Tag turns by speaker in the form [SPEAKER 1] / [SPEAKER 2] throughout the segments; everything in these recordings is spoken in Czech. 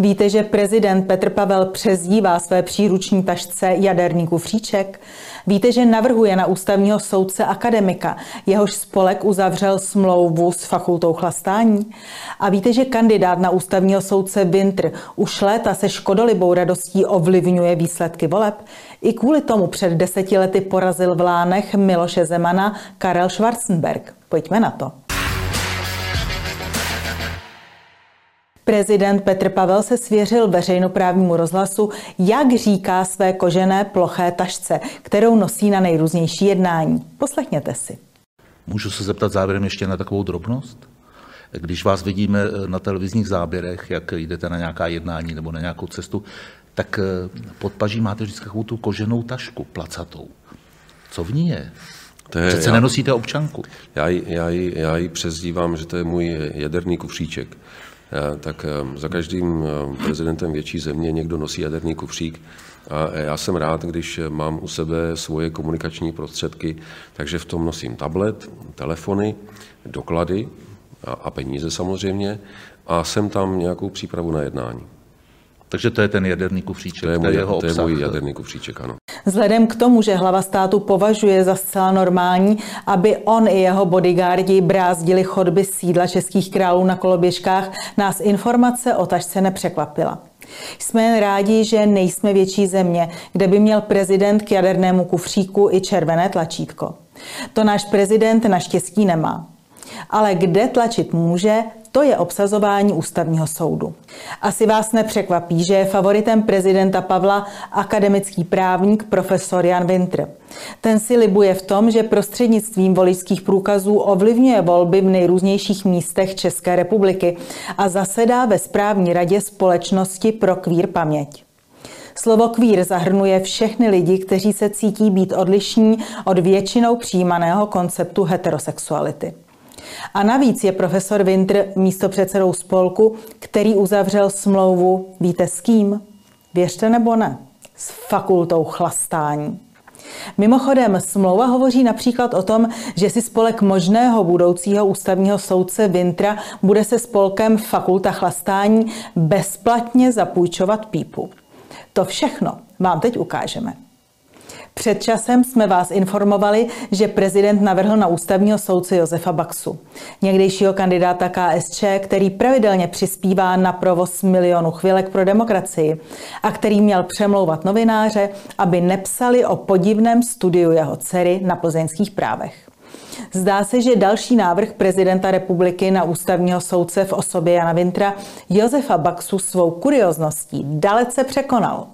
[SPEAKER 1] Víte, že prezident Petr Pavel přezdívá své příruční tašce jaderný kufříček? Víte, že navrhuje na ústavního soudce akademika, jehož spolek uzavřel smlouvu s fakultou chlastání? A víte, že kandidát na ústavního soudce Winter už léta se škodolibou radostí ovlivňuje výsledky voleb? I kvůli tomu před deseti lety porazil v Lánech Miloše Zemana Karel Schwarzenberg. Pojďme na to. Prezident Petr Pavel se svěřil veřejnoprávnímu rozhlasu, jak říká své kožené ploché tašce, kterou nosí na nejrůznější jednání. Poslechněte si.
[SPEAKER 2] Můžu se zeptat závěrem ještě na takovou drobnost? Když vás vidíme na televizních záběrech, jak jdete na nějaká jednání nebo na nějakou cestu, tak eh, pod paží máte vždycky takovou tu koženou tašku placatou. Co v ní je? To je Přece já, nenosíte občanku.
[SPEAKER 3] Já, já, já ji přezdívám, že to je můj jaderný kufříček. Tak eh, za každým eh, prezidentem větší země někdo nosí jaderný kufřík. A já jsem rád, když mám u sebe svoje komunikační prostředky, takže v tom nosím tablet, telefony, doklady a, a peníze samozřejmě a jsem tam nějakou přípravu na jednání.
[SPEAKER 2] Takže to je ten jaderný kufříček,
[SPEAKER 3] to je můj, jeho to je můj jaderný kufříček, ano.
[SPEAKER 1] Vzhledem k tomu, že hlava státu považuje za zcela normální, aby on i jeho bodyguardi brázdili chodby sídla českých králů na koloběžkách, nás informace o tašce nepřekvapila. Jsme jen rádi, že nejsme větší země, kde by měl prezident k jadernému kufříku i červené tlačítko. To náš prezident naštěstí nemá. Ale kde tlačit může, to je obsazování ústavního soudu. Asi vás nepřekvapí, že je favoritem prezidenta Pavla akademický právník profesor Jan Winter. Ten si libuje v tom, že prostřednictvím voličských průkazů ovlivňuje volby v nejrůznějších místech České republiky a zasedá ve správní radě společnosti pro kvír paměť. Slovo kvír zahrnuje všechny lidi, kteří se cítí být odlišní od většinou přijímaného konceptu heterosexuality. A navíc je profesor Winter místopředsedou spolku, který uzavřel smlouvu, víte s kým? Věřte nebo ne? S fakultou chlastání. Mimochodem, smlouva hovoří například o tom, že si spolek možného budoucího ústavního soudce Vintra bude se spolkem Fakulta chlastání bezplatně zapůjčovat pípu. To všechno vám teď ukážeme. Před časem jsme vás informovali, že prezident navrhl na ústavního soudce Josefa Baxu, někdejšího kandidáta KSČ, který pravidelně přispívá na provoz milionu chvilek pro demokracii a který měl přemlouvat novináře, aby nepsali o podivném studiu jeho dcery na plzeňských právech. Zdá se, že další návrh prezidenta republiky na ústavního soudce v osobě Jana Vintra Josefa Baxu svou kuriozností dalece překonal.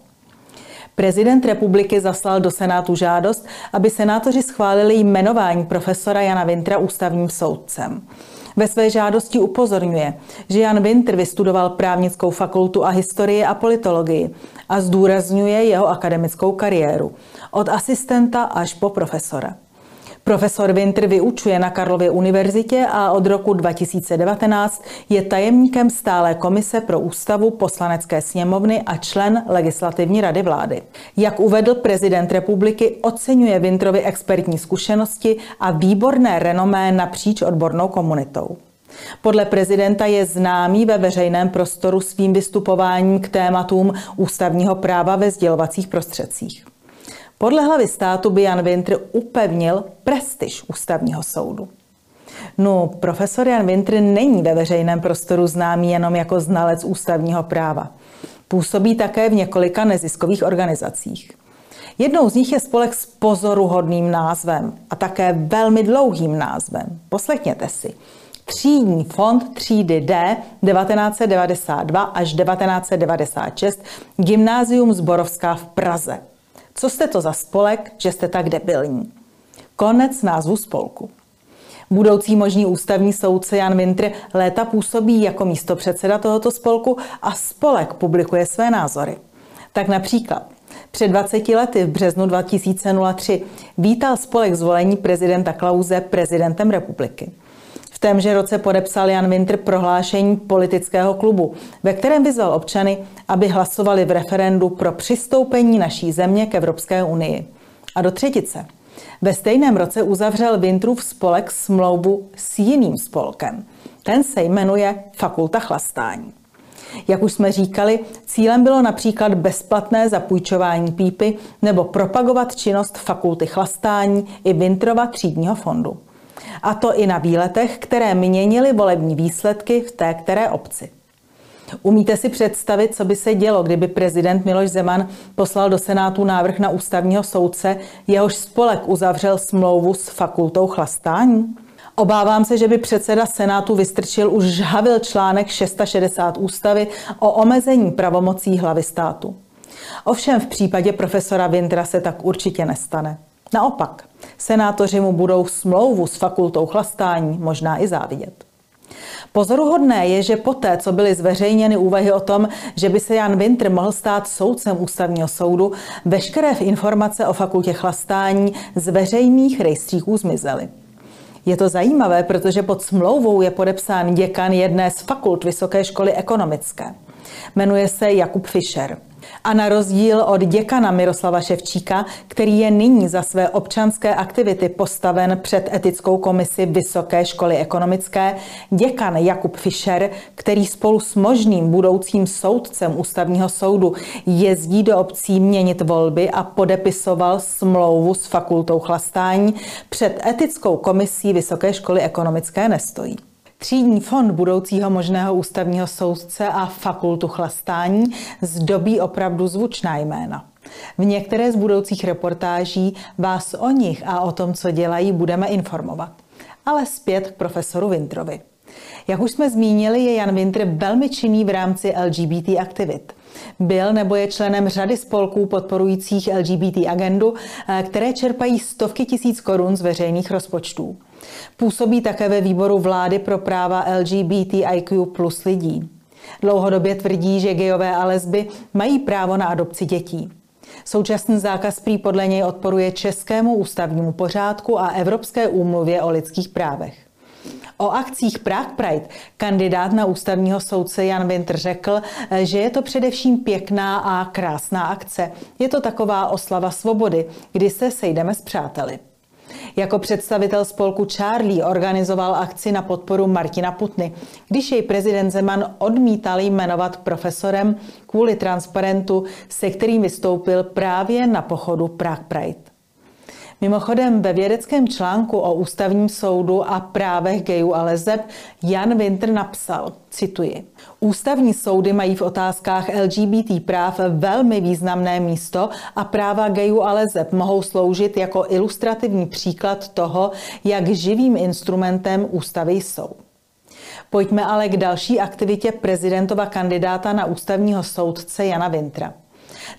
[SPEAKER 1] Prezident republiky zaslal do Senátu žádost, aby senátoři schválili jmenování profesora Jana Vintra ústavním soudcem. Ve své žádosti upozorňuje, že Jan Winter vystudoval právnickou fakultu a historii a politologii a zdůrazňuje jeho akademickou kariéru. Od asistenta až po profesora. Profesor Winter vyučuje na Karlově univerzitě a od roku 2019 je tajemníkem stále komise pro ústavu poslanecké sněmovny a člen legislativní rady vlády. Jak uvedl prezident republiky, oceňuje Winterovi expertní zkušenosti a výborné renomé napříč odbornou komunitou. Podle prezidenta je známý ve veřejném prostoru svým vystupováním k tématům ústavního práva ve sdělovacích prostředcích. Podle hlavy státu by Jan Winter upevnil prestiž ústavního soudu. No, profesor Jan Winter není ve veřejném prostoru známý jenom jako znalec ústavního práva. Působí také v několika neziskových organizacích. Jednou z nich je spolek s pozoruhodným názvem a také velmi dlouhým názvem. Poslechněte si. Třídní fond třídy D 1992 až 1996 Gymnázium Zborovská v Praze. Co jste to za spolek, že jste tak debilní? Konec názvu spolku. Budoucí možný ústavní soudce Jan Winter léta působí jako místopředseda tohoto spolku a spolek publikuje své názory. Tak například před 20 lety v březnu 2003 vítal spolek zvolení prezidenta Klauze prezidentem republiky témže roce podepsal Jan Winter prohlášení politického klubu, ve kterém vyzval občany, aby hlasovali v referendu pro přistoupení naší země k Evropské unii. A do třetice. Ve stejném roce uzavřel Winterův spolek smlouvu s jiným spolkem. Ten se jmenuje Fakulta chlastání. Jak už jsme říkali, cílem bylo například bezplatné zapůjčování pípy nebo propagovat činnost fakulty chlastání i Vintrova třídního fondu. A to i na výletech, které měnily volební výsledky v té které obci. Umíte si představit, co by se dělo, kdyby prezident Miloš Zeman poslal do Senátu návrh na ústavního soudce, jehož spolek uzavřel smlouvu s fakultou chlastání? Obávám se, že by předseda Senátu vystrčil už žhavil článek 660 ústavy o omezení pravomocí hlavy státu. Ovšem v případě profesora Vintra se tak určitě nestane. Naopak, senátoři mu budou smlouvu s fakultou chlastání možná i závidět. Pozoruhodné je, že poté, co byly zveřejněny úvahy o tom, že by se Jan Winter mohl stát soudcem ústavního soudu, veškeré informace o fakultě chlastání z veřejných rejstříků zmizely. Je to zajímavé, protože pod smlouvou je podepsán děkan jedné z fakult Vysoké školy ekonomické. Jmenuje se Jakub Fischer. A na rozdíl od děkana Miroslava Ševčíka, který je nyní za své občanské aktivity postaven před etickou komisi Vysoké školy ekonomické, děkan Jakub Fischer, který spolu s možným budoucím soudcem ústavního soudu jezdí do obcí měnit volby a podepisoval smlouvu s fakultou chlastání, před etickou komisí Vysoké školy ekonomické nestojí. Třídní fond budoucího možného ústavního soudce a fakultu chlastání zdobí opravdu zvučná jména. V některé z budoucích reportáží vás o nich a o tom, co dělají, budeme informovat. Ale zpět k profesoru Vintrovi. Jak už jsme zmínili, je Jan Vintr velmi činný v rámci LGBT aktivit. Byl nebo je členem řady spolků podporujících LGBT agendu, eh, které čerpají stovky tisíc korun z veřejných rozpočtů. Působí také ve výboru vlády pro práva LGBTIQ plus lidí. Dlouhodobě tvrdí, že gejové a lesby mají právo na adopci dětí. Současný zákaz prý podle něj odporuje českému ústavnímu pořádku a Evropské úmluvě o lidských právech. O akcích Prague Pride kandidát na ústavního soudce Jan Winter řekl, že je to především pěkná a krásná akce. Je to taková oslava svobody, kdy se sejdeme s přáteli. Jako představitel spolku Charlie organizoval akci na podporu Martina Putny, když jej prezident Zeman odmítal jmenovat profesorem kvůli transparentu, se kterým vystoupil právě na pochodu Prague Pride. Mimochodem ve vědeckém článku o ústavním soudu a právech gejů a lezeb Jan Winter napsal, cituji, Ústavní soudy mají v otázkách LGBT práv velmi významné místo a práva gejů a lezeb mohou sloužit jako ilustrativní příklad toho, jak živým instrumentem ústavy jsou. Pojďme ale k další aktivitě prezidentova kandidáta na ústavního soudce Jana Vintra.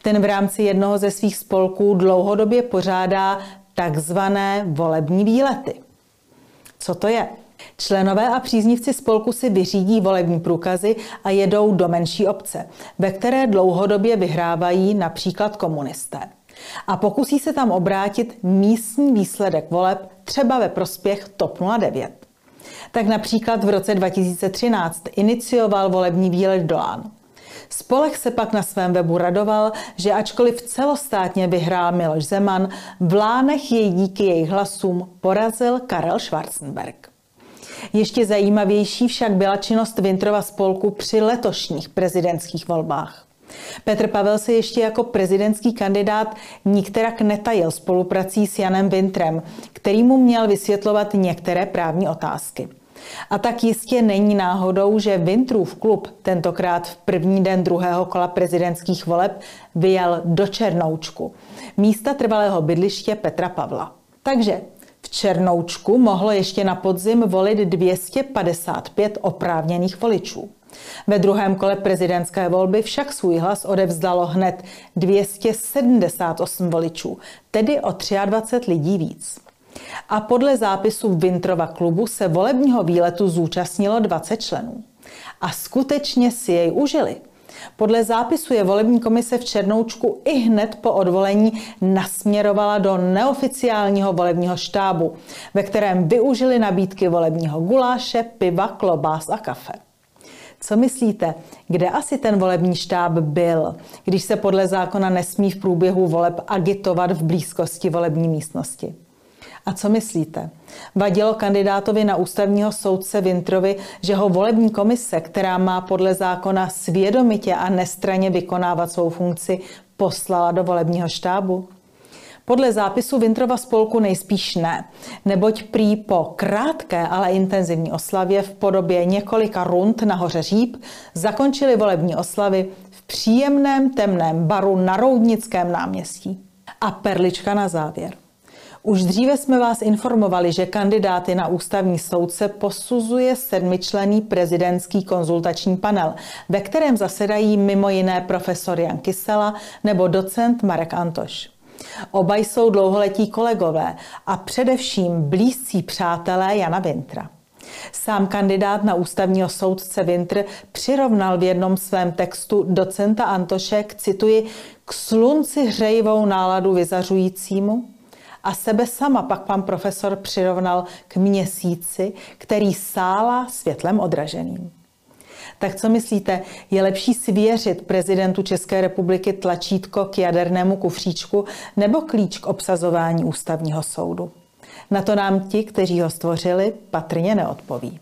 [SPEAKER 1] Ten v rámci jednoho ze svých spolků dlouhodobě pořádá takzvané volební výlety. Co to je? Členové a příznivci spolku si vyřídí volební průkazy a jedou do menší obce, ve které dlouhodobě vyhrávají například komunisté. A pokusí se tam obrátit místní výsledek voleb třeba ve prospěch TOP 09. Tak například v roce 2013 inicioval volební výlet do Lán. Spolek se pak na svém webu radoval, že ačkoliv celostátně vyhrál Miloš Zeman, v Lánech jej díky jejich hlasům porazil Karel Schwarzenberg. Ještě zajímavější však byla činnost Vintrova spolku při letošních prezidentských volbách. Petr Pavel se ještě jako prezidentský kandidát nikterak netajil spoluprací s Janem Vintrem, který mu měl vysvětlovat některé právní otázky. A tak jistě není náhodou, že Vintrův klub tentokrát v první den druhého kola prezidentských voleb vyjel do Černoučku, místa trvalého bydliště Petra Pavla. Takže v Černoučku mohlo ještě na podzim volit 255 oprávněných voličů. Ve druhém kole prezidentské volby však svůj hlas odevzdalo hned 278 voličů, tedy o 23 lidí víc. A podle zápisu Vintrova klubu se volebního výletu zúčastnilo 20 členů. A skutečně si jej užili. Podle zápisu je volební komise v Černoučku i hned po odvolení nasměrovala do neoficiálního volebního štábu, ve kterém využili nabídky volebního guláše, piva, klobás a kafe. Co myslíte, kde asi ten volební štáb byl, když se podle zákona nesmí v průběhu voleb agitovat v blízkosti volební místnosti? A co myslíte? Vadilo kandidátovi na ústavního soudce Vintrovi, že ho volební komise, která má podle zákona svědomitě a nestraně vykonávat svou funkci, poslala do volebního štábu? Podle zápisu Vintrova spolku nejspíš ne, neboť prý po krátké, ale intenzivní oslavě v podobě několika rund na hoře Říp zakončili volební oslavy v příjemném temném baru na Roudnickém náměstí. A perlička na závěr. Už dříve jsme vás informovali, že kandidáty na ústavní soudce posuzuje sedmičlený prezidentský konzultační panel, ve kterém zasedají mimo jiné profesor Jan Kysela nebo docent Marek Antoš. Oba jsou dlouholetí kolegové a především blízcí přátelé Jana Vintra. Sám kandidát na ústavního soudce Vintr přirovnal v jednom svém textu docenta Antošek, cituji, k slunci hřejivou náladu vyzařujícímu, a sebe sama pak pan profesor přirovnal k měsíci, který sála světlem odraženým. Tak co myslíte, je lepší svěřit prezidentu České republiky tlačítko k jadernému kufříčku nebo klíč k obsazování ústavního soudu? Na to nám ti, kteří ho stvořili, patrně neodpoví.